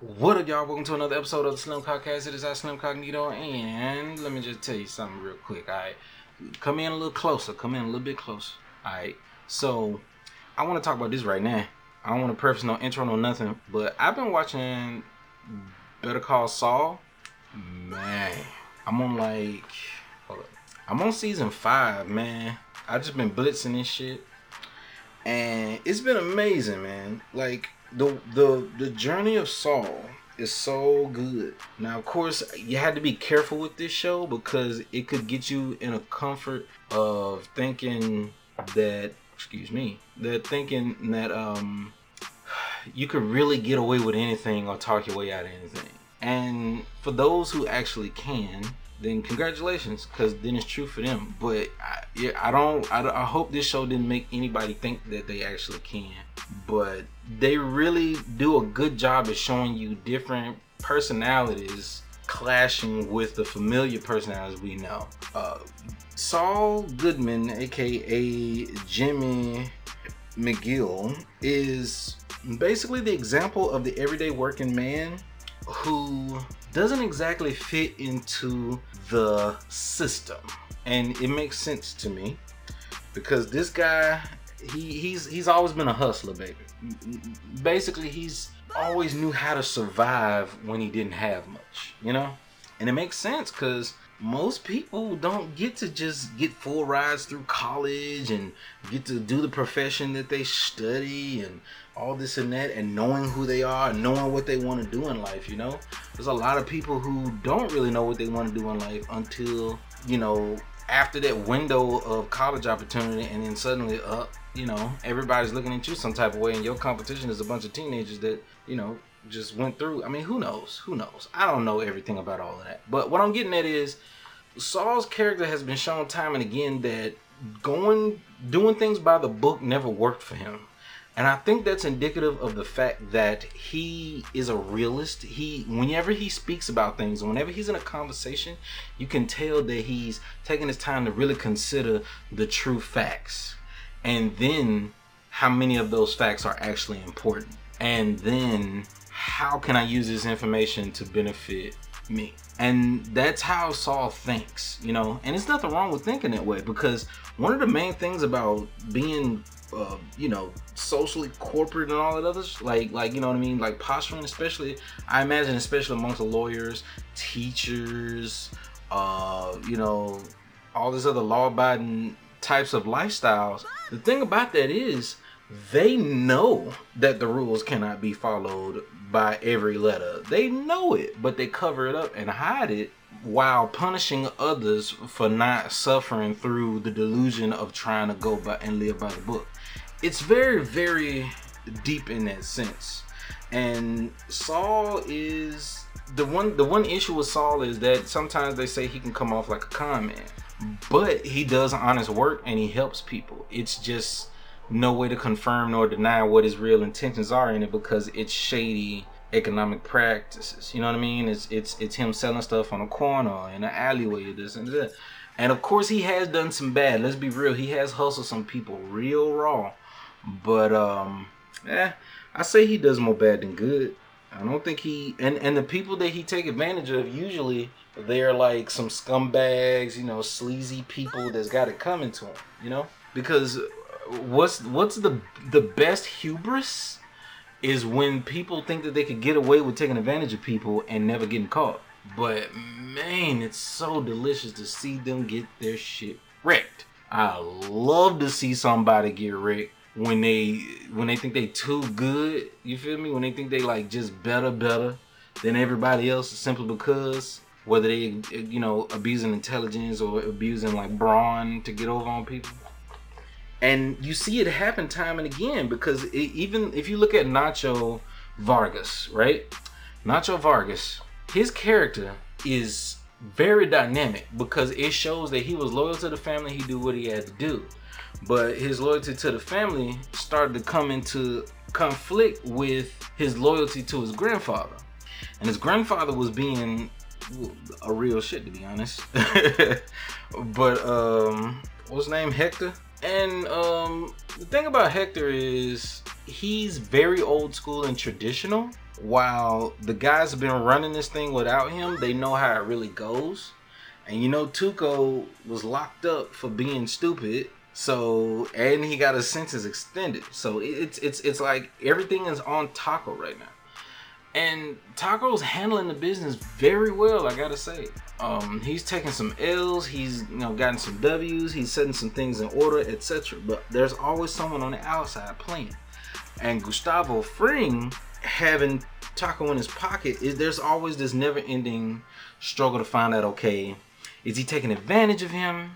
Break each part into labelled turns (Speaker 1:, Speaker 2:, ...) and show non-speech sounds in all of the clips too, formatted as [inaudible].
Speaker 1: What up, y'all? Welcome to another episode of the Slim Podcast. It is I, Slim Cognito, and let me just tell you something real quick. All right, come in a little closer. Come in a little bit closer. All right. So, I want to talk about this right now. I don't want to preface no intro, no nothing, but I've been watching Better Call Saul. Man, I'm on like. I'm on season five, man. I just been blitzing this shit, and it's been amazing, man. Like the the the journey of Saul is so good. Now, of course, you had to be careful with this show because it could get you in a comfort of thinking that, excuse me, that thinking that um you could really get away with anything or talk your way out of anything. And for those who actually can, then congratulations, because then it's true for them. But I, yeah, I don't. I, I hope this show didn't make anybody think that they actually can. But they really do a good job of showing you different personalities clashing with the familiar personalities we know. Uh, Saul Goodman, aka Jimmy McGill, is basically the example of the everyday working man who doesn't exactly fit into the system. And it makes sense to me because this guy he he's he's always been a hustler, baby. Basically, he's always knew how to survive when he didn't have much, you know? And it makes sense cuz most people don't get to just get full rides through college and get to do the profession that they study and all this and that and knowing who they are and knowing what they want to do in life you know? There's a lot of people who don't really know what they want to do in life until you know after that window of college opportunity and then suddenly up uh, you know everybody's looking at you some type of way and your competition is a bunch of teenagers that you know just went through. I mean who knows? Who knows? I don't know everything about all of that. But what i'm getting at is saul's character has been shown time and again that going doing things by the book never worked for him and I think that's indicative of the fact that he is a realist. He whenever he speaks about things, whenever he's in a conversation, you can tell that he's taking his time to really consider the true facts. And then how many of those facts are actually important. And then how can I use this information to benefit me? And that's how Saul thinks, you know. And it's nothing wrong with thinking that way because one of the main things about being uh, you know, socially corporate and all that others, like like you know what I mean, like posturing, especially I imagine, especially amongst the lawyers, teachers, uh, you know, all these other law-abiding types of lifestyles. The thing about that is they know that the rules cannot be followed by every letter. They know it, but they cover it up and hide it while punishing others for not suffering through the delusion of trying to go by and live by the book. It's very very deep in that sense. And saul is the one the one issue with saul is that sometimes they say he can come off like a con man but he does honest work and he helps people. It's just no way to confirm nor deny what his real intentions are in it because it's shady economic practices. You know what i mean? It's it's it's him selling stuff on a corner in an alleyway this and that. And of course he has done some bad. Let's be real. He has hustled some people real raw. But um, yeah, I say he does more bad than good. I don't think he and and the people that he take advantage of usually they're like some scumbags, you know, sleazy people that's got it coming to them, you know? Because what's what's the the best hubris is when people think that they could get away with taking advantage of people and never getting caught. But man, it's so delicious to see them get their shit wrecked. I love to see somebody get wrecked when they when they think they too good. You feel me? When they think they like just better, better than everybody else, simply because whether they you know abusing intelligence or abusing like brawn to get over on people. And you see it happen time and again because it, even if you look at Nacho Vargas, right? Nacho Vargas, his character is very dynamic because it shows that he was loyal to the family. He do what he had to do but his loyalty to the family started to come into conflict with his loyalty to his grandfather. And his grandfather was being a real shit to be honest. [laughs] but um what's his name? Hector? And um the thing about Hector is he's very old school and traditional, while the guys have been running this thing without him, they know how it really goes. And you know, Tuco was locked up for being stupid. So and he got his sentence extended. So it's it's it's like everything is on Taco right now. And Taco's handling the business very well, I gotta say. Um, he's taking some L's, he's you know gotten some W's, he's setting some things in order, etc. But there's always someone on the outside playing. And Gustavo Fring having Taco in his pocket is there's always this never-ending struggle to find out okay, is he taking advantage of him?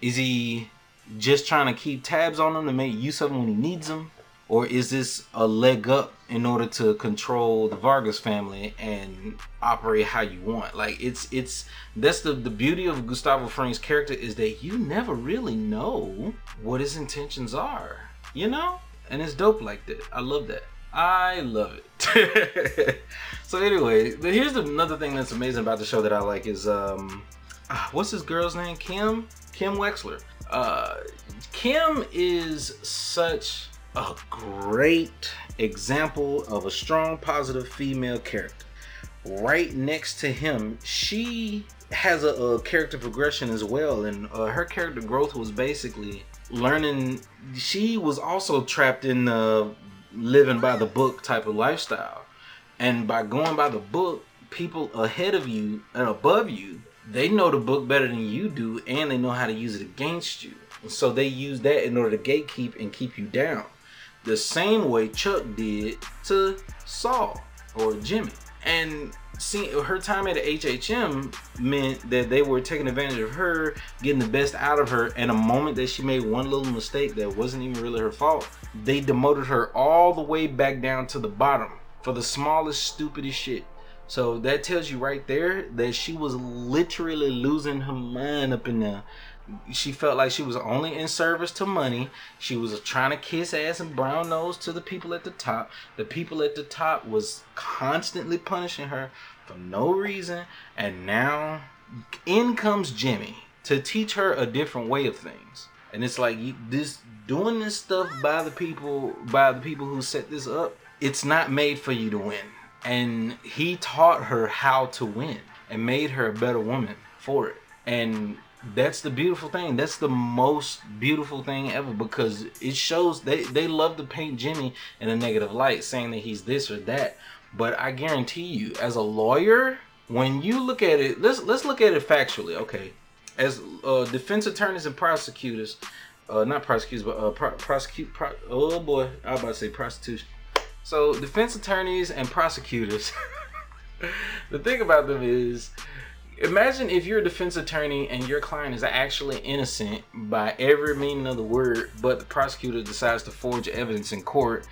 Speaker 1: Is he just trying to keep tabs on him to make use of him when he needs them? Or is this a leg up in order to control the Vargas family and operate how you want? Like it's it's that's the the beauty of Gustavo Fring's character is that you never really know what his intentions are. You know? And it's dope like that. I love that. I love it. [laughs] so anyway, but here's another thing that's amazing about the show that I like is um uh, what's this girl's name? Kim? Kim Wexler. Uh Kim is such a great example of a strong positive female character. Right next to him, she has a, a character progression as well and uh, her character growth was basically learning she was also trapped in the living by the book type of lifestyle. And by going by the book, people ahead of you and above you, they know the book better than you do and they know how to use it against you. so they use that in order to gatekeep and keep you down. The same way Chuck did to Saul or Jimmy. And see her time at HHM meant that they were taking advantage of her, getting the best out of her, and a moment that she made one little mistake that wasn't even really her fault, they demoted her all the way back down to the bottom for the smallest, stupidest shit. So that tells you right there that she was literally losing her mind up in there she felt like she was only in service to money. She was trying to kiss ass and brown nose to the people at the top. The people at the top was constantly punishing her for no reason. And now in comes Jimmy to teach her a different way of things. And it's like you, this doing this stuff by the people by the people who set this up. It's not made for you to win. And he taught her how to win and made her a better woman for it. And that's the beautiful thing. That's the most beautiful thing ever because it shows they they love to paint Jimmy in a negative light, saying that he's this or that. But I guarantee you, as a lawyer, when you look at it, let's let's look at it factually. Okay, as uh, defense attorneys and prosecutors, uh, not prosecutors, but uh, pro- prosecute. Pro- oh boy, I about to say prostitution. So defense attorneys and prosecutors. [laughs] the thing about them is Imagine if you're a defense attorney and your client is actually innocent by every meaning of the word, but the prosecutor decides to forge evidence in court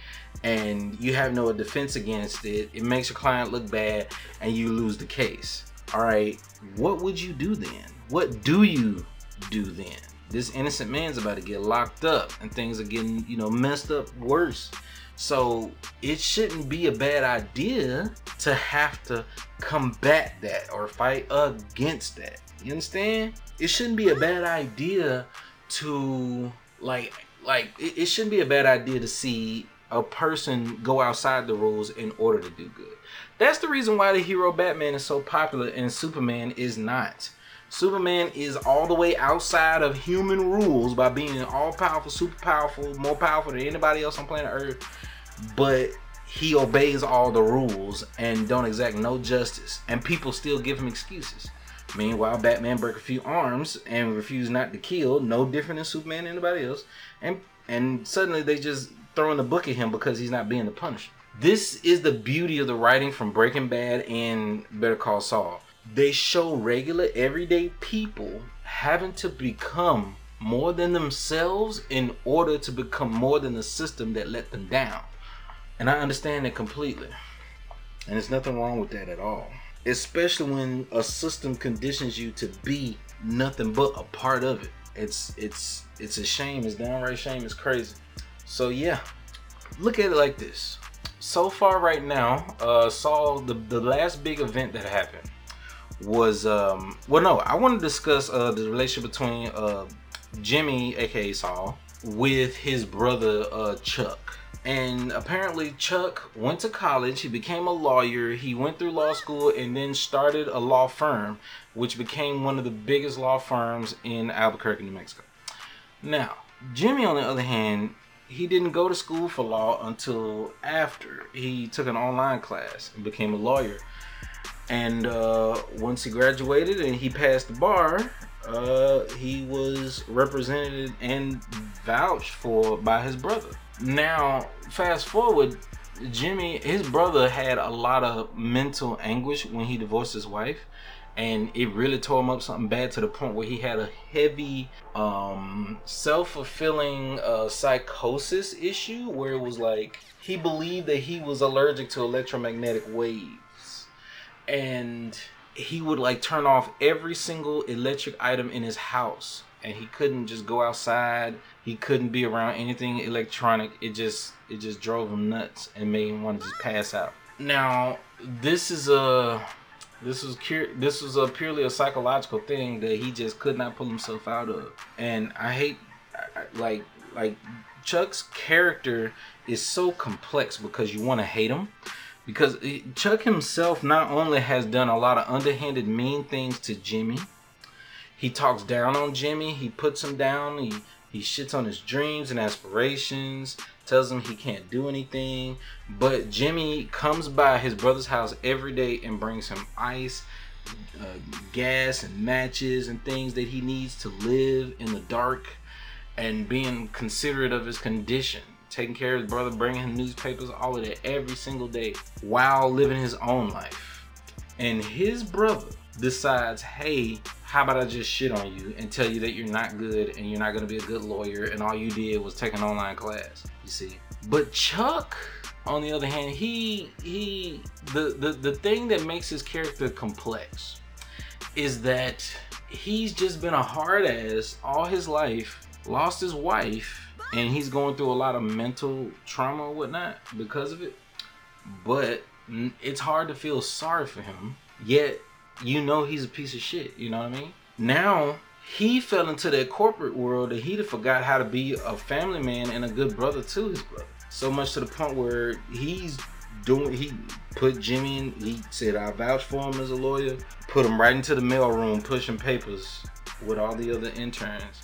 Speaker 1: and you have no defense against it. It makes your client look bad and you lose the case. All right, what would you do then? What do you do then? This innocent man's about to get locked up and things are getting, you know, messed up worse. So it shouldn't be a bad idea to have to combat that or fight against that. You understand? It shouldn't be a bad idea to like like it, shouldn't be a bad idea to see a person go outside the rules in order to do good. That's the reason why the hero Batman is so popular and Superman is not. Superman is all the way outside of human rules by being all powerful, super powerful, more powerful than anybody else on planet Earth. But he obeys all the rules and don't exact no justice, and people still give him excuses. Meanwhile, Batman break a few arms and refuse not to kill, no different than Superman and anybody else, and and suddenly they just throw in the book at him because he's not being the Punisher. This is the beauty of the writing from Breaking Bad and Better Call Saul they show regular everyday people having to become more than themselves in order to become more than the system that let them down. And I understand it completely. And there's nothing wrong with that at all. Especially when a system conditions you to be nothing but a part of it. It's it's it's a shame, it's downright shame, it's crazy. So yeah. Look at it like this. So far right now, uh saw the, the last big event that happened was um well no i want to discuss uh the relationship between uh jimmy aka saul with his brother uh chuck And apparently, Chuck went to college. He became a lawyer. He went through law school and then started a law firm, which became one of the biggest law firms in Albuquerque, New Mexico. Now, Jimmy, on the other hand, he didn't go to school for law until after he took an online class and became a lawyer. And uh, once he graduated and he passed the bar, uh, he was represented and vouched for by his brother. Now, fast forward, Jimmy, his brother had a lot of mental anguish when he divorced his wife. And it really tore him up something bad to the point where he had a heavy um, self fulfilling uh, psychosis issue where it was like he believed that he was allergic to electromagnetic waves. And he would like turn off every single electric item in his house and he couldn't just go outside. He couldn't be around anything electronic. It just it just drove him nuts and made him want to just pass out. Now this is a this was cur- this was a purely a psychological thing that he just could not pull himself out of. And i hate like like chuck's character is so complex because you want to hate him. Because Chuck himself not only has done a lot of underhanded mean things to Jimmy, he talks down on Jimmy, he puts him down, he he shits on his dreams and aspirations, tells him he can't do anything. But Jimmy comes by his brother's house every day and brings him ice, uh, gas, and matches and things that he needs to live in the dark and being considerate of his condition taking care of his brother, bringing him newspapers, all of that every single day while living his own life. And his brother decides, hey, how about I just shit on you and tell you that you're not good and you're not gonna be a good lawyer and all you did was take an online class, you see. But Chuck, on the other hand, he he the the, the thing that makes his character complex is that he's just been a hard ass all his life, lost his wife, and he's going through a lot of mental trauma or whatnot because of it. But it's hard to feel sorry for him. Yet you know he's a piece of shit. You know what I mean? Now he fell into that corporate world that he'd forgot how to be a family man and a good brother to his brother. So much to the point where he's doing he put Jimmy in he said I vouch for him as a lawyer, put him right into the mailroom pushing papers with all the other interns.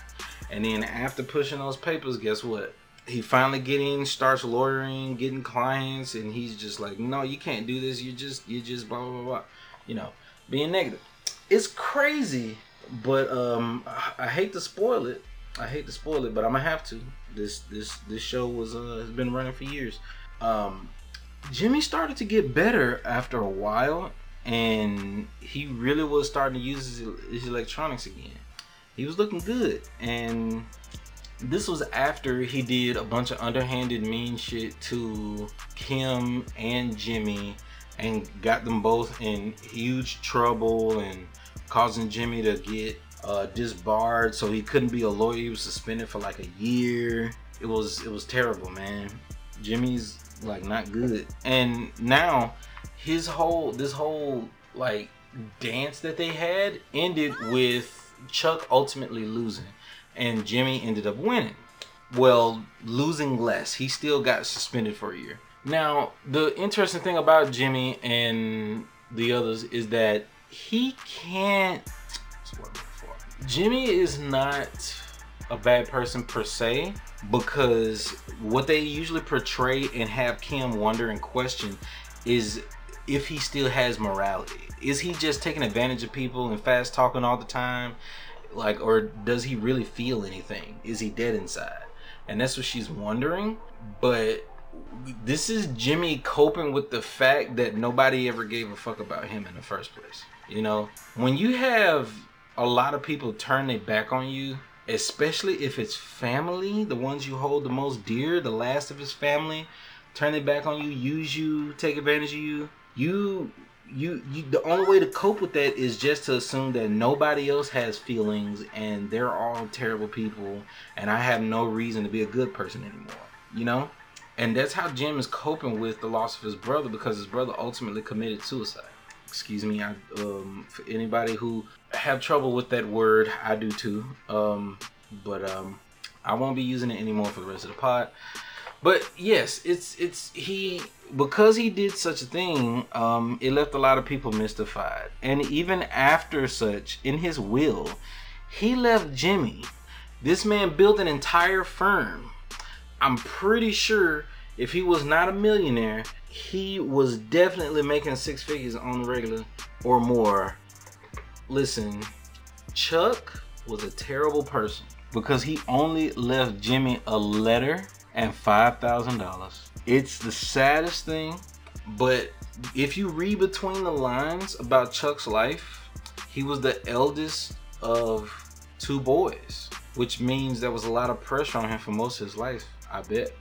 Speaker 1: And then after pushing those papers, guess what? He finally getting starts lawyering, getting clients, and he's just like, no, you can't do this. You just you just blah blah blah, you know, being negative. It's crazy, but um, I, I hate to spoil it. I hate to spoil it, but I'm gonna have to. This this this show was uh has been running for years. Um, Jimmy started to get better after a while, and he really was starting to use his, his electronics again he was looking good. And this was after he did a bunch of underhanded mean shit to Kim and Jimmy and got them both in huge trouble and causing Jimmy to get uh, disbarred so he couldn't be a lawyer. He was suspended for like a year. It was it was terrible, man. Jimmy's like not good. And now his whole this whole like dance that they had ended with Chuck ultimately losing, and Jimmy ended up winning. Well, losing less. He still got suspended for a year. Now, the interesting thing about Jimmy and the others is that he can't. Jimmy is not a bad person per se because what they usually portray and have Kim wonder and question is if he still has morality. Is he just taking advantage of people and fast talking all the time? Like, or does he really feel anything? Is he dead inside? And that's what she's wondering. But this is Jimmy coping with the fact that nobody ever gave a fuck about him in the first place. You know, when you have a lot of people turn their back on you, especially if it's family, the ones you hold the most dear, the last of his family, turn their back on you, use you, take advantage of you, you you, you the only way to cope with that is just to assume that nobody else has feelings and they're all terrible people and I have no reason to be a good person anymore. You know? And that's how Jim is coping with the loss of his brother because his brother ultimately committed suicide. Excuse me, I um for anybody who have trouble with that word, I do too. Um but um I won't be using it anymore for the rest of the pod. But yes, it's it's he because he did such a thing. Um, it left a lot of people mystified, and even after such, in his will, he left Jimmy. This man built an entire firm. I'm pretty sure if he was not a millionaire, he was definitely making six figures on the regular or more. Listen, Chuck was a terrible person because he only left Jimmy a letter and $5,000. It's the saddest thing, but if you read between the lines about Chuck's life, he was the eldest of two boys, which means there was a lot of pressure on him for most of his life, I bet.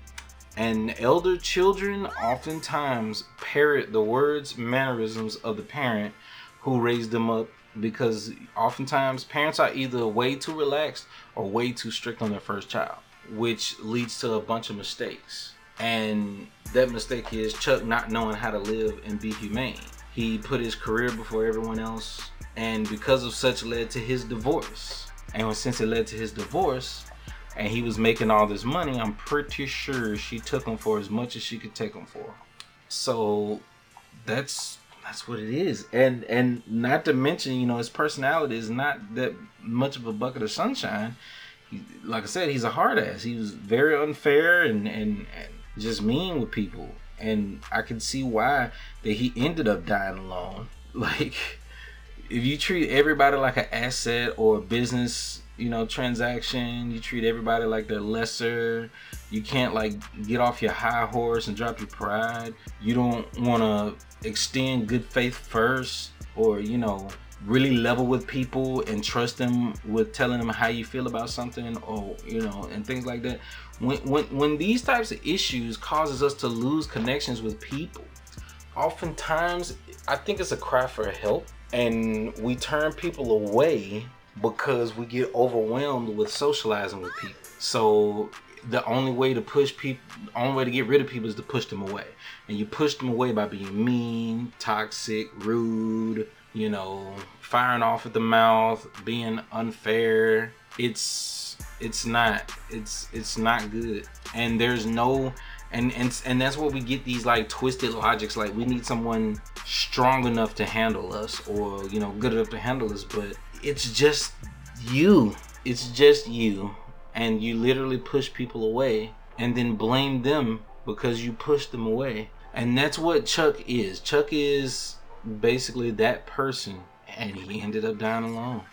Speaker 1: And elder children oftentimes parrot the words, mannerisms of the parent who raised them up because oftentimes parents are either way too relaxed or way too strict on their first child, which leads to a bunch of mistakes. And that mistake is Chuck not knowing how to live and be humane. He put his career before everyone else, and because of such, led to his divorce. And since it led to his divorce, and he was making all this money, I'm pretty sure she took him for as much as she could take him for. So that's that's what it is. And and not to mention, you know, his personality is not that much of a bucket of sunshine. He, like I said, he's a hard ass. He was very unfair and, and and just mean with people. And I can see why that he ended up dying alone. [laughs] Like if you treat everybody like an asset or a business, you know, transaction, you treat everybody like they're lesser. You can't like get off your high horse and drop your pride. You don't want to extend good faith first or you know really level with people and trust them with telling them how you feel about something or you know and things like that when when, when these types of issues causes us to lose connections with people oftentimes i think it's a cry for help and we turn people away because we get overwhelmed with socializing with people so the only way to push people, only way to get rid of people is to push them away. And you push them away by being mean, toxic, rude, you know, firing off at the mouth, being unfair. It's it's not it's it's not good. And there's no and and and that's where we get these like twisted logics like we need someone strong enough to handle us or you know good enough to handle us but it's just you it's just you and you literally push people away and then blame them because you pushed them away. And that's what Chuck is. Chuck is basically that person and he ended up dying alone.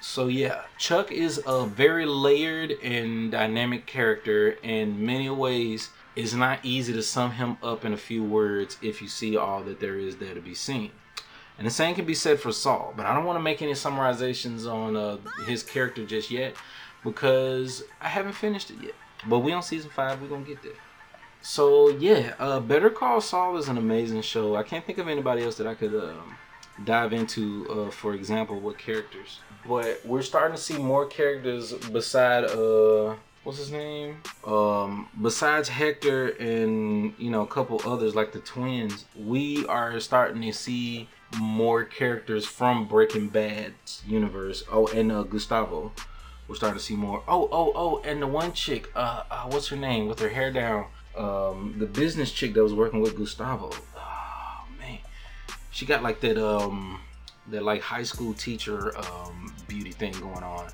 Speaker 1: So yeah, Chuck is a very layered and dynamic character in many ways. It's not easy to sum him up in a few words if you see all that there is there to be seen. And the same can be said for Saul, but I don't want to make any summarizations on uh, his character just yet because I haven't finished it yet. But we on season five, we're gonna get there. So yeah, uh, Better Call Saul is an amazing show. I can't think of anybody else that I could um, dive into. Uh, for example, what characters? But we're starting to see more characters beside uh, what's his name? Um, besides Hector and you know a couple others like the twins, we are starting to see more characters from Breaking Bad's universe. Oh, and uh, Gustavo we're starting to see more. Oh, oh, oh, and the one chick, uh, uh what's her name, with her hair down, um, the business chick that was working with Gustavo. Oh man, she got like that, um, that like high school teacher, um, beauty thing going on.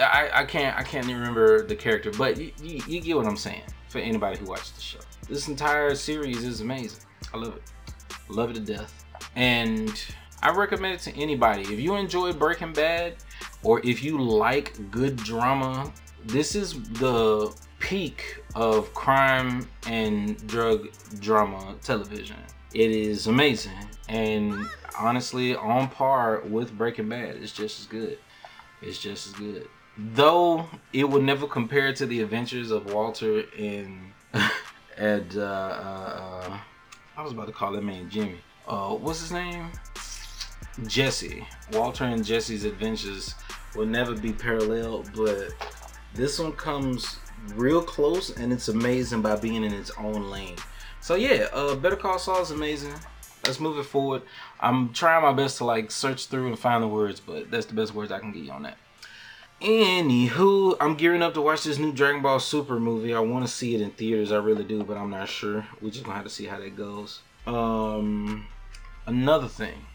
Speaker 1: I, I can't, I can't even remember the character, but you, you, you get what I'm saying. For anybody who watched the show, this entire series is amazing. I love it, love it to death, and I recommend it to anybody. If you enjoy Breaking Bad or if you like good drama, this is the peak of crime and drug drama television. It is amazing and honestly on par with Breaking Bad. It's just as good. It's just as good. Though it will never compare to the adventures of Walter and [laughs] and uh, uh, uh, I was about to call that man Jimmy. Uh, what's his name? Jesse. Walter and Jesse's adventures will never be paralleled, but this one comes real close and it's amazing by being in its own lane. So yeah, uh, Better Call Saul is amazing. Let's move it forward. I'm trying my best to like search through and find the words, but that's the best words I can get you on that. Anywho, I'm gearing up to watch this new Dragon Ball Super movie. I want to see it in theaters. I really do, but I'm not sure. We just gonna have to see how that goes. Um, another thing,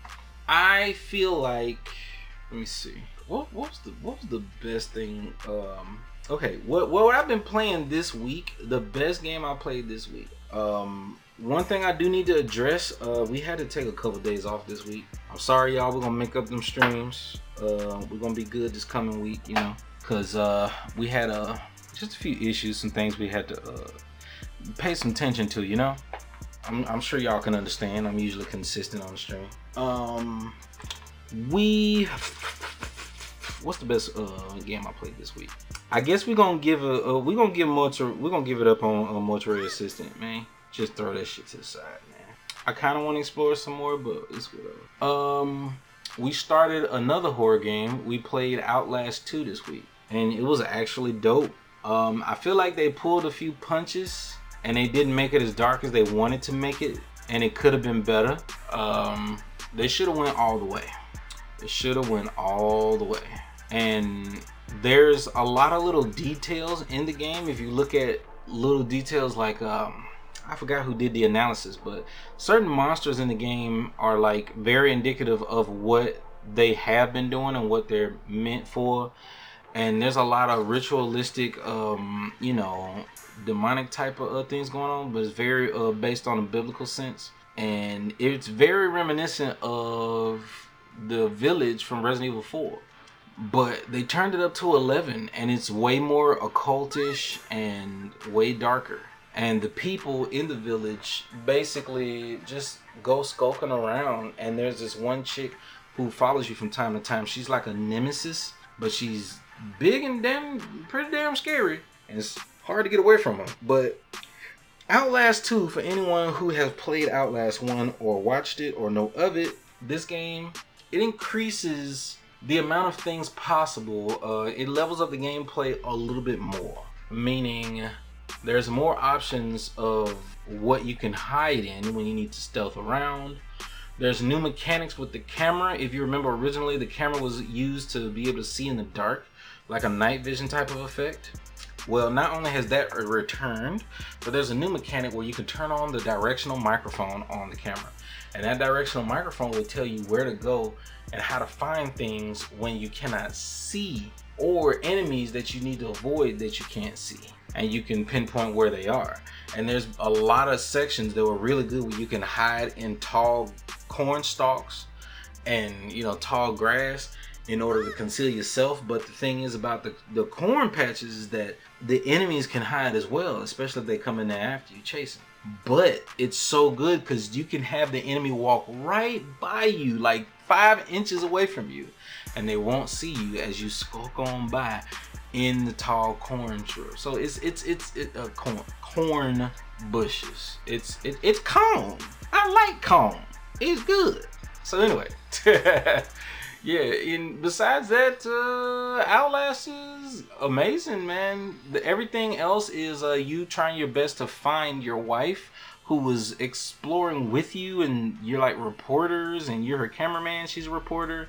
Speaker 1: I feel like. Let me see. What, was the what was the best thing? Um, okay, what what I've been playing this week? The best game I played this week. Um, one thing I do need to address. Uh, we had to take a couple days off this week. I'm sorry, y'all. We're gonna make up them streams. Uh, we're gonna be good this coming week, you know, cause uh, we had uh, just a few issues, some things we had to uh, pay some attention to, you know. I'm, I'm sure y'all can understand. I'm usually consistent on the stream. Um, we what's the best uh, game I played this week? I guess we're gonna give a uh, we're gonna give Mortar we're gonna give it up on a Mortuary Assistant, man. Just throw that shit to the side, man. I kind of want to explore some more, but it's whatever. Um, we started another horror game. We played Outlast 2 this week, and it was actually dope. Um, I feel like they pulled a few punches and they didn't make it as dark as they wanted to make it, and it could have been better. Um, they should have went all the way. They should have went all the way. And there's a lot of little details in the game. If you look at little details like um, I forgot who did the analysis, but certain monsters in the game are like very indicative of what they have been doing and what they're meant for. And there's a lot of ritualistic, um, you know, demonic type of uh, things going on, but it's very uh, based on a biblical sense. And it's very reminiscent of the village from Resident Evil 4 but they turned it up to 11 and it's way more occultish and way darker. And the people in the village basically just go skulking around and there's this one chick who follows you from time to time. She's like a nemesis but she's big and damn pretty damn scary and it's hard to get away from them. but outlast 2 for anyone who has played outlast 1 or watched it or know of it this game it increases the amount of things possible uh, it levels up the gameplay a little bit more meaning there's more options of what you can hide in when you need to stealth around. There's new mechanics with the camera. If you remember originally the camera was used to be able to see in the dark, like a night vision type of effect. Well, not only has that returned, but there's a new mechanic where you can turn on the directional microphone on the camera. And that directional microphone will tell you where to go and how to find things when you cannot see or enemies that you need to avoid that you can't see and you can pinpoint where they are. And there's a lot of sections that were really good where you can hide in tall corn stalks and you know tall grass in order to conceal yourself. But the thing is about the, the corn patches is that the enemies can hide as well, especially if they come in there after you chasing. But it's so good because you can have the enemy walk right by you, like five inches away from you, and they won't see you as you skulk on by in the tall corn tree. So it's it's it's it, uh, corn corn bushes. It's it, it's corn. I like corn. It's good. So anyway, [laughs] yeah. And besides that, uh, Outlast is amazing, man. The, everything else is uh, you trying your best to find your wife who was exploring with you, and you're like reporters, and you're her cameraman. She's a reporter,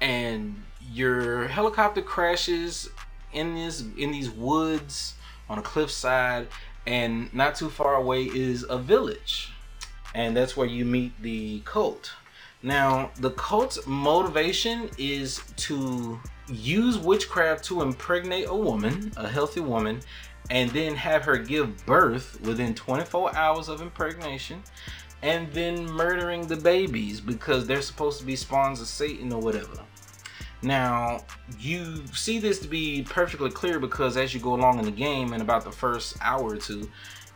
Speaker 1: and your helicopter crashes in this in these woods on a cliffside, and not too far away is a village, and that's where you meet the cult. Now, the cult's motivation is to use witchcraft to impregnate a woman, a healthy woman, and then have her give birth within 24 hours of impregnation, and then murdering the babies because they're supposed to be spawns of Satan or whatever. Now, you see this to be perfectly clear because as you go along in the game in about the first hour or two,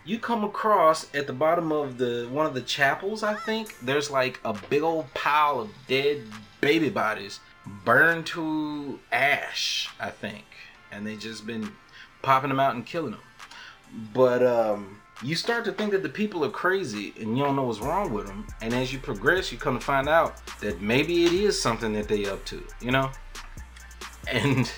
Speaker 1: you come across at the bottom of the one of the chapels, I think, there's like a big old pile of dead baby bodies burned to ash, I think. And they just been popping them out and killing them. But um you start to think that the people are crazy and you don't know what's wrong with them. And as you progress, you come to find out that maybe it is something that they up to, you know? And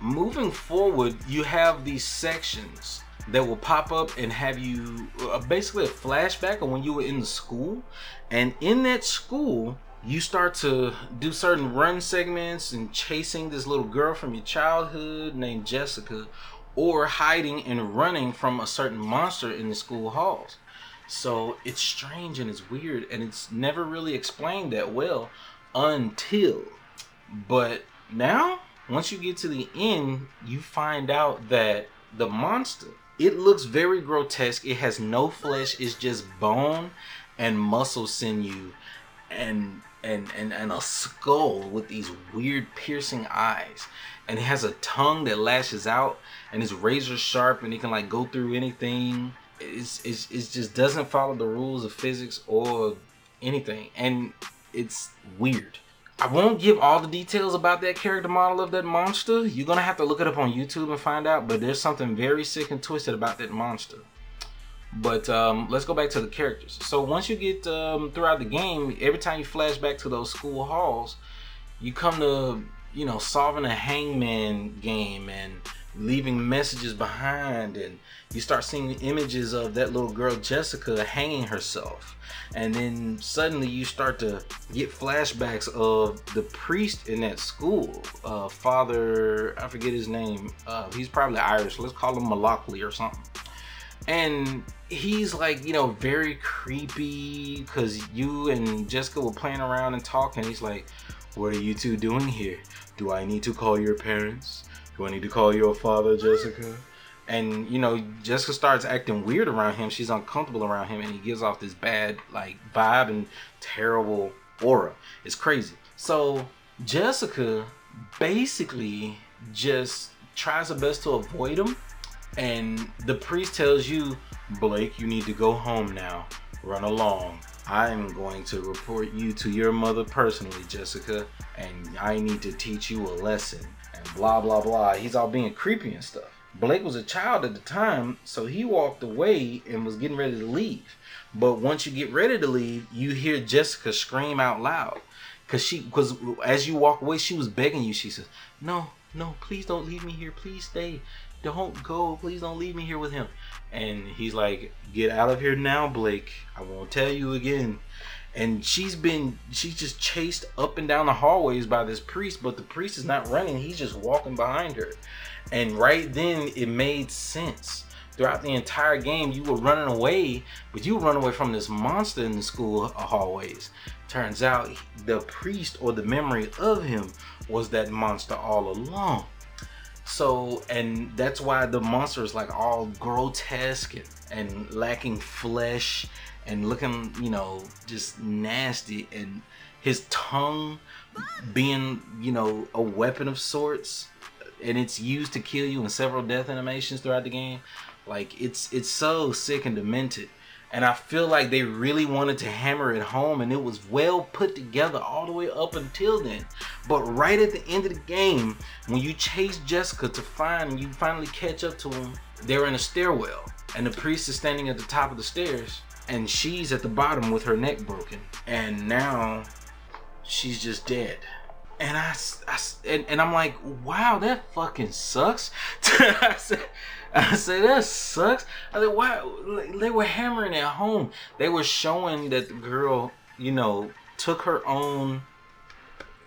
Speaker 1: moving forward, you have these sections that will pop up and have you uh, basically a flashback of when you were in the school. And in that school, you start to do certain run segments and chasing this little girl from your childhood named Jessica, or hiding and running from a certain monster in the school halls. So it's strange and it's weird and it's never really explained that well until. But now, once you get to the end, you find out that the monster, it looks very grotesque. It has no flesh, it's just bone and muscle sinew and and, and and a skull with these weird piercing eyes. And it has a tongue that lashes out and it's razor sharp and it can like go through anything. It's, it's it just doesn't follow the rules of physics or anything. And it's weird i won't give all the details about that character model of that monster you're gonna have to look it up on youtube and find out but there's something very sick and twisted about that monster but um, let's go back to the characters. So once you get um, throughout the game, every time you flash back to those school halls, you come to you know solving a hangman game and leaving messages behind, and you start seeing images of that little girl Jessica hanging herself, and then suddenly you start to get flashbacks of the priest in that school, uh, Father I forget his name. Uh, he's probably Irish. Let's call him Malakli or something. And he's like you know very creepy because you and jessica were playing around and talking. He's like what are you two doing here? Do i need to call your parents? Do i need to call your father jessica and you know jessica starts acting weird around him she's uncomfortable around him and he gives off this bad like vibe and terrible aura it's crazy so jessica basically just tries her best to avoid him and the priest tells you, Blake, you need to go home now. Run along. I'm going to report you to your mother personally, Jessica, and I need to teach you a lesson. And blah, blah, blah. He's all being creepy and stuff. Blake was a child at the time, so he walked away and was getting ready to leave. But once you get ready to leave, you hear Jessica scream out loud. Cause she, cause as you walk away, she was begging you. She says, "No, no, please don't leave me here. Please stay don't go. Please don't leave me here with him. And he's like, get out of here now, Blake. I won't tell you again. And she's been, she's just chased up and down the hallways by this priest, but the priest is not running. He's just walking behind her. And right then, it made sense. Throughout the entire game, you were running away, but you run away from this monster in the school hallways. Turns out the priest or the memory of him was that monster all along. So, and that's why the monster is like all grotesque and, and lacking flesh and looking, you know, just nasty. And his tongue being, you know, a weapon of sorts, and it's used to kill you in several death animations throughout the game. Like it's it's so sick and demented and I feel like they really wanted to hammer it home and it was well put together all the way up until then. But right at the end of the game, when you chase Jessica to find and you finally catch up to him, they're in a stairwell and the priest is standing at the top of the stairs and she's at the bottom with her neck broken and now she's just dead. And I, I and, and I'm like, wow, that fucking sucks. [laughs] I said, I said that sucks. I said why they were hammering at home. They were showing that the girl, you know, took her own,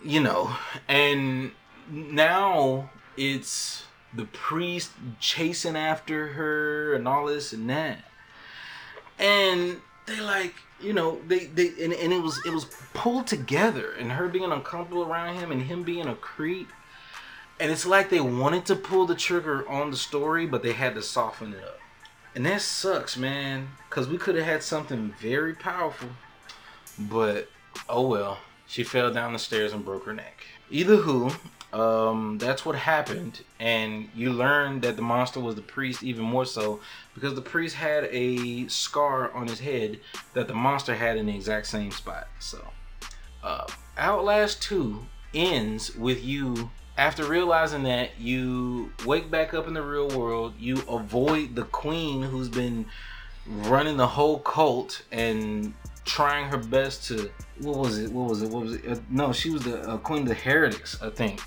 Speaker 1: you know, and now it's the priest chasing after her and all this and that. And they like, you know, they they and, and it was it was pulled together and her being uncomfortable around him and him being a creep and it's like they wanted to pull the trigger on the story, but they had to soften it up. And that sucks, man, because we could have had something very powerful. But oh well, she fell down the stairs and broke her neck. Either who, um, that's what happened, and you learned that the monster was the priest even more so because the priest had a scar on his head that the monster had in the exact same spot. So, uh, Outlast 2 ends with you after realizing that you wake back up in the real world you avoid the queen who's been running the whole cult and trying her best to what was it what was it what was it uh, no she was the uh, queen of the heretics i think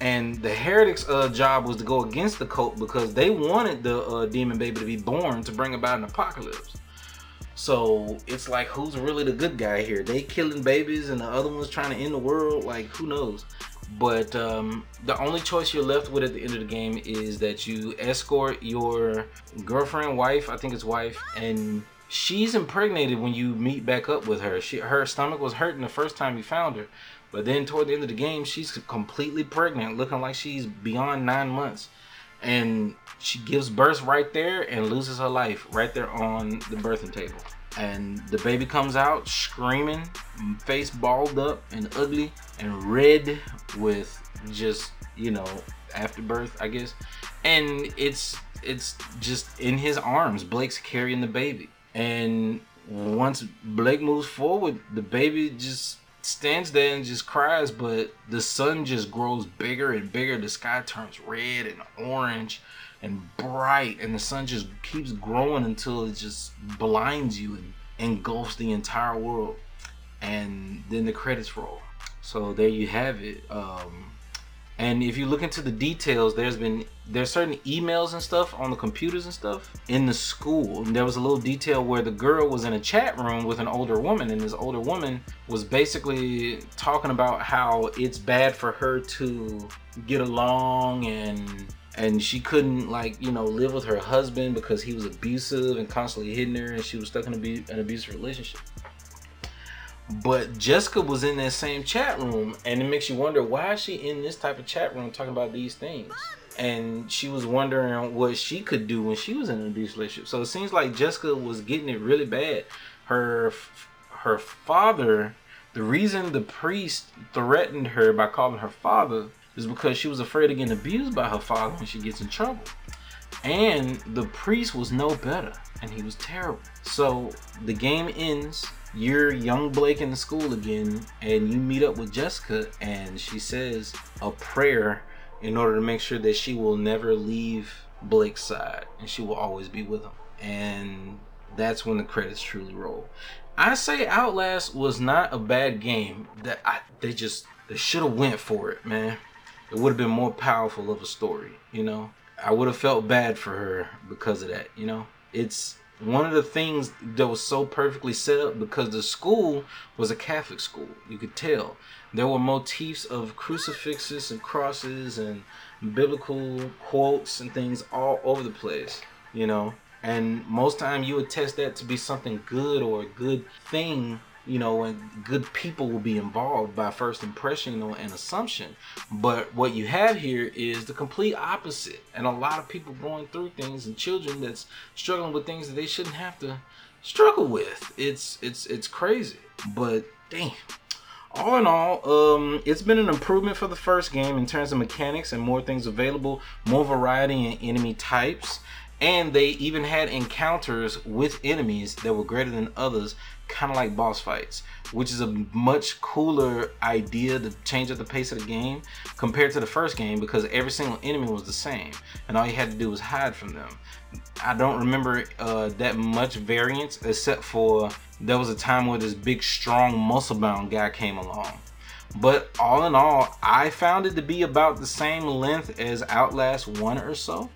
Speaker 1: and the heretics uh, job was to go against the cult because they wanted the uh, demon baby to be born to bring about an apocalypse So it's like, who's really the good guy here? They killing babies and the other one's trying to end the world. Like, who knows? But um, the only choice you're left with at the end of the game is that you escort your girlfriend, wife, I think it's wife, and she's impregnated when you meet back up with her. She, her stomach was hurting the first time you found her, but then toward the end of the game, she's completely pregnant, looking like she's beyond nine months, and she gives birth right there and loses her life right there on the birthing table. And the baby comes out screaming, face balled up and ugly and red with just you know afterbirth, I guess. And it's it's just in his arms. Blake's carrying the baby, and once Blake moves forward, the baby just stands there and just cries. But the sun just grows bigger and bigger. The sky turns red and orange and bright, and the sun just keeps growing until it just blinds you and engulfs the entire world. And then the credits roll. So there you have it. Um, and if you look into the details, there's been there's certain emails and stuff on the computers and stuff in the school. And there was a little detail where the girl was in a chat room with an older woman, and this older woman was basically talking about how it's bad for her to get along and and she couldn't like you know live with her husband because he was abusive and constantly hitting her and she was stuck in an abusive relationship but Jessica was in that same chat room, and it makes you wonder why is she in this type of chat room talking about these things? And she was wondering what she could do when she was in an abusive relationship. So it seems like Jessica was getting it really bad. Her her father, the reason the priest threatened her by calling her father is because she was afraid of getting abused by her father when she gets in trouble. And the priest was no better, and he was terrible. So the game ends you're young Blake in the school again, and you meet up with Jessica, and she says a prayer in order to make sure that she will never leave Blake's side and she will always be with him. And that's when the credits truly roll. I say Outlast was not a bad game. That I they just they should have went for it, man. It would have been more powerful of a story, you know. I would have felt bad for her because of that, you know. It's one of the things that was so perfectly set up because the school was a Catholic school. You could tell there were motifs of crucifixes and crosses and biblical quotes and things all over the place, you know. And most time you would test that to be something good or a good thing you know, and good people will be involved by first impression and assumption. But what you have here is the complete opposite, and a lot of people going through things and children that's struggling with things that they shouldn't have to struggle with. It's it's it's crazy, but damn. All in all, um, it's been an improvement for the first game in terms of mechanics and more things available, more variety in enemy types, and they even had encounters with enemies that were greater than others kind of like boss fights, which is a much cooler idea to change up the pace of the game compared to the first game because every single enemy was the same and all you had to do was hide from them. I don't remember uh, that much variance except for there was a time where this big, strong, muscle bound guy came along. But all in all, I found it to be about the same length as Outlast 1 or so.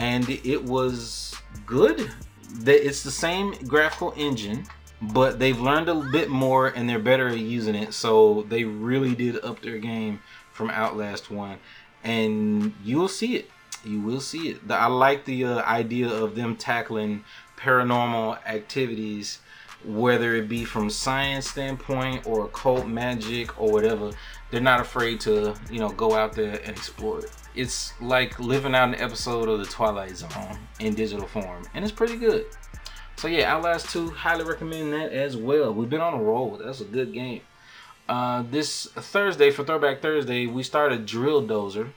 Speaker 1: And it was good. It's the same graphical engine but they've learned a bit more and they're better at using it. So they really did up their game from Outlast One, and you'll see it. You will see it. I like the uh, idea of them tackling paranormal activities, whether it be from science standpoint or occult magic or whatever. They're not afraid to, you know, go out there and explore it. It's like living out an episode of the Twilight Zone in digital form, and it's pretty good. So yeah, Outlast 2, highly recommend that as well. We've been on a roll. That's a good game. Uh, this Thursday, for Throwback Thursday, we started Drill Dozer.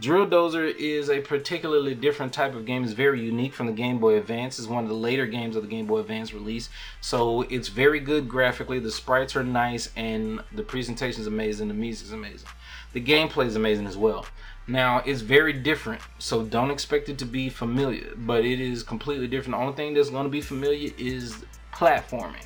Speaker 1: Drill Dozer is a particularly different type of game. It's very unique from the Game Boy Advance. It's one of the later games of the Game Boy Advance release. So it's very good graphically. The sprites are nice and the presentation is amazing. The music is amazing. The gameplay is amazing as well. Now it's very different, so don't expect it to be familiar, but it is completely different. The only thing that's going to be familiar is platforming.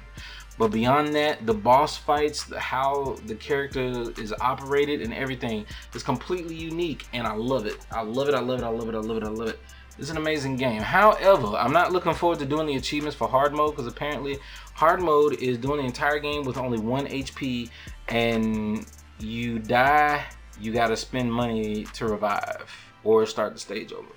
Speaker 1: But beyond that, the boss fights, the, how the character is operated, and everything is completely unique, and I love it. I love it. I love it. I love it. I love it. I love it. It's an amazing game. However, I'm not looking forward to doing the achievements for hard mode because apparently hard mode is doing the entire game with only one HP and you die, you gotta spend money to revive or start the stage over.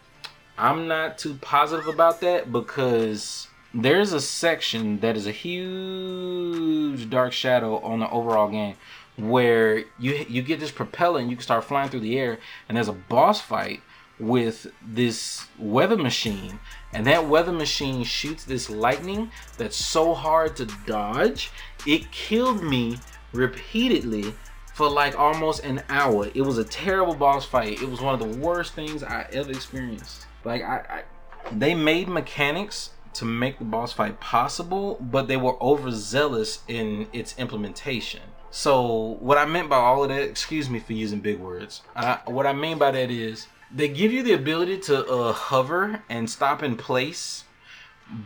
Speaker 1: I'm not too positive about that because there's a section that is a huge dark shadow on the overall game where you you get this propeller and you can start flying through the air and there's a boss fight with this weather machine and that weather machine shoots this lightning that's so hard to dodge it killed me repeatedly for like almost an hour. It was a terrible boss fight. It was one of the worst things i ever experienced. Like i, I they made mechanics to make the boss fight possible but they were overzealous in its implementation. So what i meant by all of that excuse me for using big words. Uh, what i mean by that is they give you the ability to uh, hover and stop in place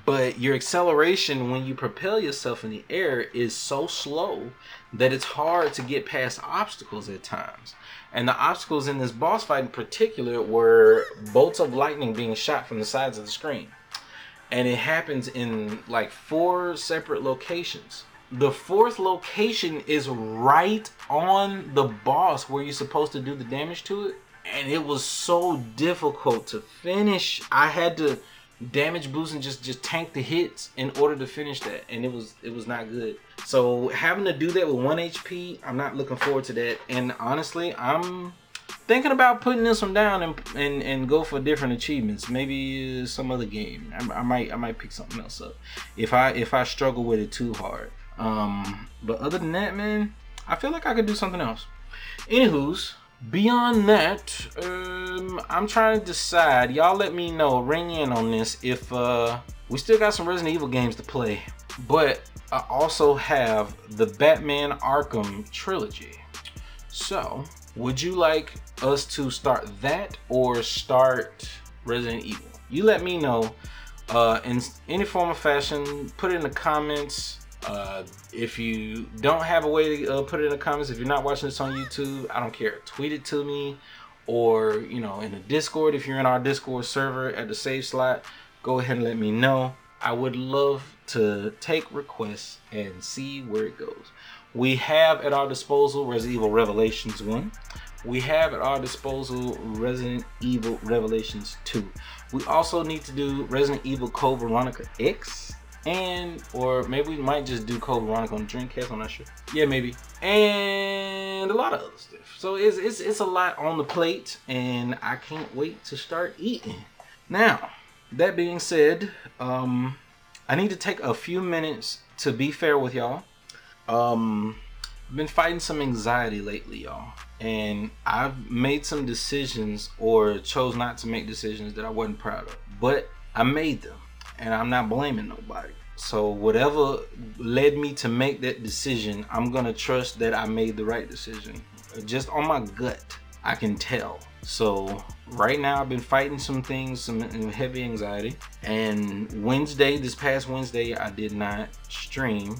Speaker 1: but your acceleration when you propel yourself in the air is so slow that it's hard to get past obstacles at times. And the obstacles in this boss fight in particular were bolts of lightning being shot from the sides of the screen and it happens in like four separate locations the fourth location is right on the boss where you're supposed to do the damage to it and it was so difficult to finish. I had to damage boost and just just tank the hits in order to finish that, and it was it was not good. So having to do that with one HP, I'm not looking forward to that. And honestly, I'm thinking about putting this one down and and, and go for different achievements. Maybe some other game. I, I might I might pick something else up if I if I struggle with it too hard. Um, but other than that, man, I feel like I could do something else. Anywho's, Beyond that, um, I'm trying to decide. Y'all let me know, ring in on this if uh, we still got some Resident Evil games to play. But I also have the Batman Arkham trilogy. So, would you like us to start that or start Resident Evil? You let me know uh, in any form of fashion. Put it in the comments uh, if you don't have a way to uh, put it in the comments, if you're not watching this on YouTube, I don't care. Tweet it to me, or you know, in the Discord. If you're in our Discord server at the save slot, go ahead and let me know. I would love to take requests and see where it goes. We have at our disposal Resident Evil Revelations 1. We have at our disposal Resident Evil Revelations 2. We also need to do Resident Evil Code Veronica X and or maybe we might just do Code Veronica on Dreamcast. I'm not sure. Yeah, maybe. And a lot of other stuff. So it's it's it's a lot on the plate, and I can't wait to start eating. Now, that being said, um, I need to take a few minutes to be fair with y'all. Um, I've been fighting some anxiety lately, y'all, and I've made some decisions or chose not to make decisions that I wasn't proud of, but I made them and I'm not blaming nobody. So whatever led me to make that decision, I'm gonna trust that I made the right decision. Just on my gut, I can tell. So right now I've been fighting some things, some heavy anxiety. And Wednesday, this past Wednesday, I did not stream.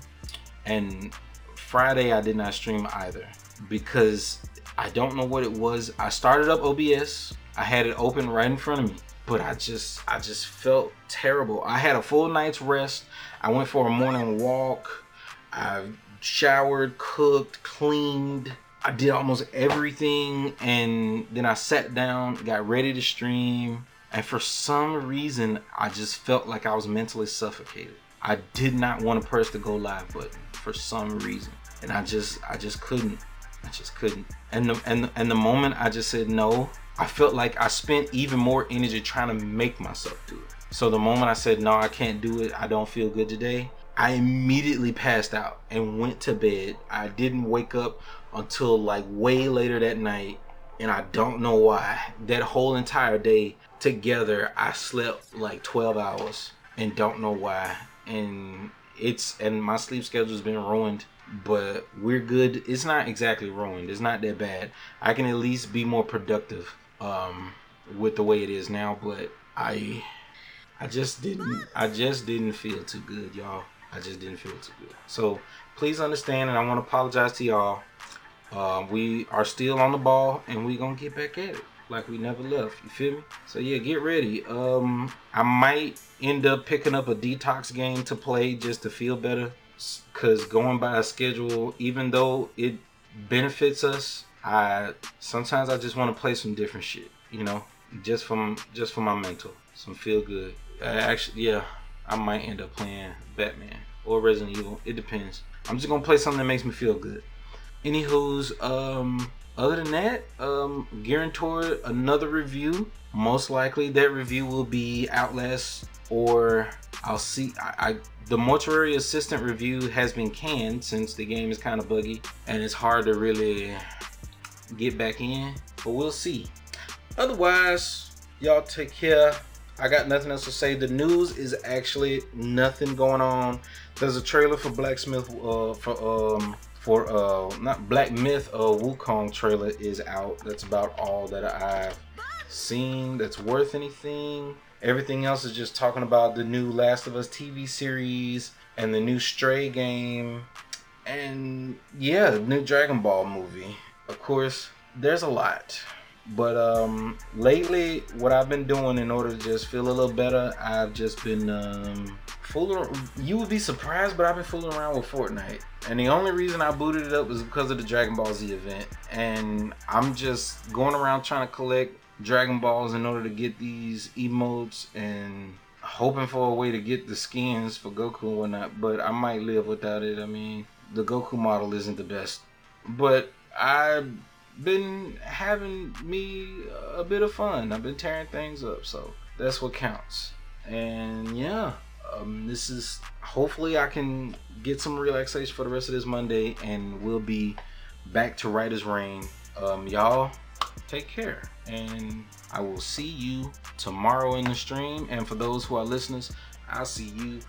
Speaker 1: And Friday I did not stream either because I don't know what it was. I started up OBS. I had it open right in front of me but I just I just felt terrible. I had a full night's rest. I went for a morning walk. I showered, cooked, cleaned. I did almost everything and then I sat down, got ready to stream, and for some reason I just felt like I was mentally suffocated. I did not want to press the go live button for some reason. And I just I just couldn't. I just couldn't. And the and and the moment I just said no, I felt like I spent even more energy trying to make myself do it. So the moment I said, no, I can't do it, I don't feel good today, I immediately passed out and went to bed. I didn't wake up until like way later that night. And I don't know why. That whole entire day together, I slept like 12 hours and don't know why. And it's, and my sleep schedule's been ruined but we're good. It's not exactly ruined. It's not that bad. I can at least be more productive um, with the way it is now. But I, I just didn't. I just didn't feel too good, y'all. I just didn't feel too good. So please understand, and I want to apologize to y'all. Uh, we are still on the ball, and we gonna get back at it. Like we never left. You feel me? So yeah, get ready. Um, I might end up picking up a detox game to play just to feel better. Cause going by a schedule, even though it benefits us, I sometimes I just want to play some different shit. You know, just from just for my mental, some feel good. I actually, yeah, I might end up playing Batman or Resident Evil. It depends. I'm just gonna play something that makes me feel good. Anywho's, um, other than that, um, gearing toward another review. Most likely, that review will be Outlast, or I'll see. I, I the mortuary assistant review has been canned since the game is kind of buggy and it's hard to really get back in. But we'll see. Otherwise, y'all take care. I got nothing else to say. The news is actually nothing going on. There's a trailer for Blacksmith uh, for um for uh not Black Myth uh Wukong trailer is out. That's about all that I've seen that's worth anything. Everything else is just talking about the new Last of Us TV series and the new Stray game and yeah, new Dragon Ball movie. Of course, there's a lot. But um, lately, what I've been doing in order to just feel a little better, I've just been um, fooling. You would be surprised, but I've been fooling around with Fortnite. And the only reason I booted it up was because of the Dragon Ball Z event. And I'm just going around trying to collect Dragon Balls in order to get these emotes and hoping for a way to get the skins for Goku and whatnot. But I might live without it. I mean, the Goku model isn't the best. But I've been having me a bit of fun. I've been tearing things up, so that's what counts. And yeah, um, this is hopefully I can get some relaxation for the rest of this Monday, and we'll be back to as rain. Um, y'all take care, and I will see you tomorrow in the stream. And for those who are listeners, I'll see you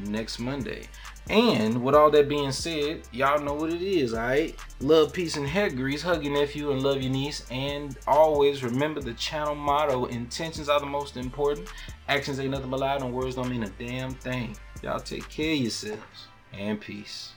Speaker 1: next Monday. And with all that being said, y'all know what it is, alright? Love, peace, and hair grease. Hug your nephew and love your niece. And always remember the channel motto intentions are the most important. Actions ain't nothing but loud, and words don't mean a damn thing. Y'all take care of yourselves. And peace.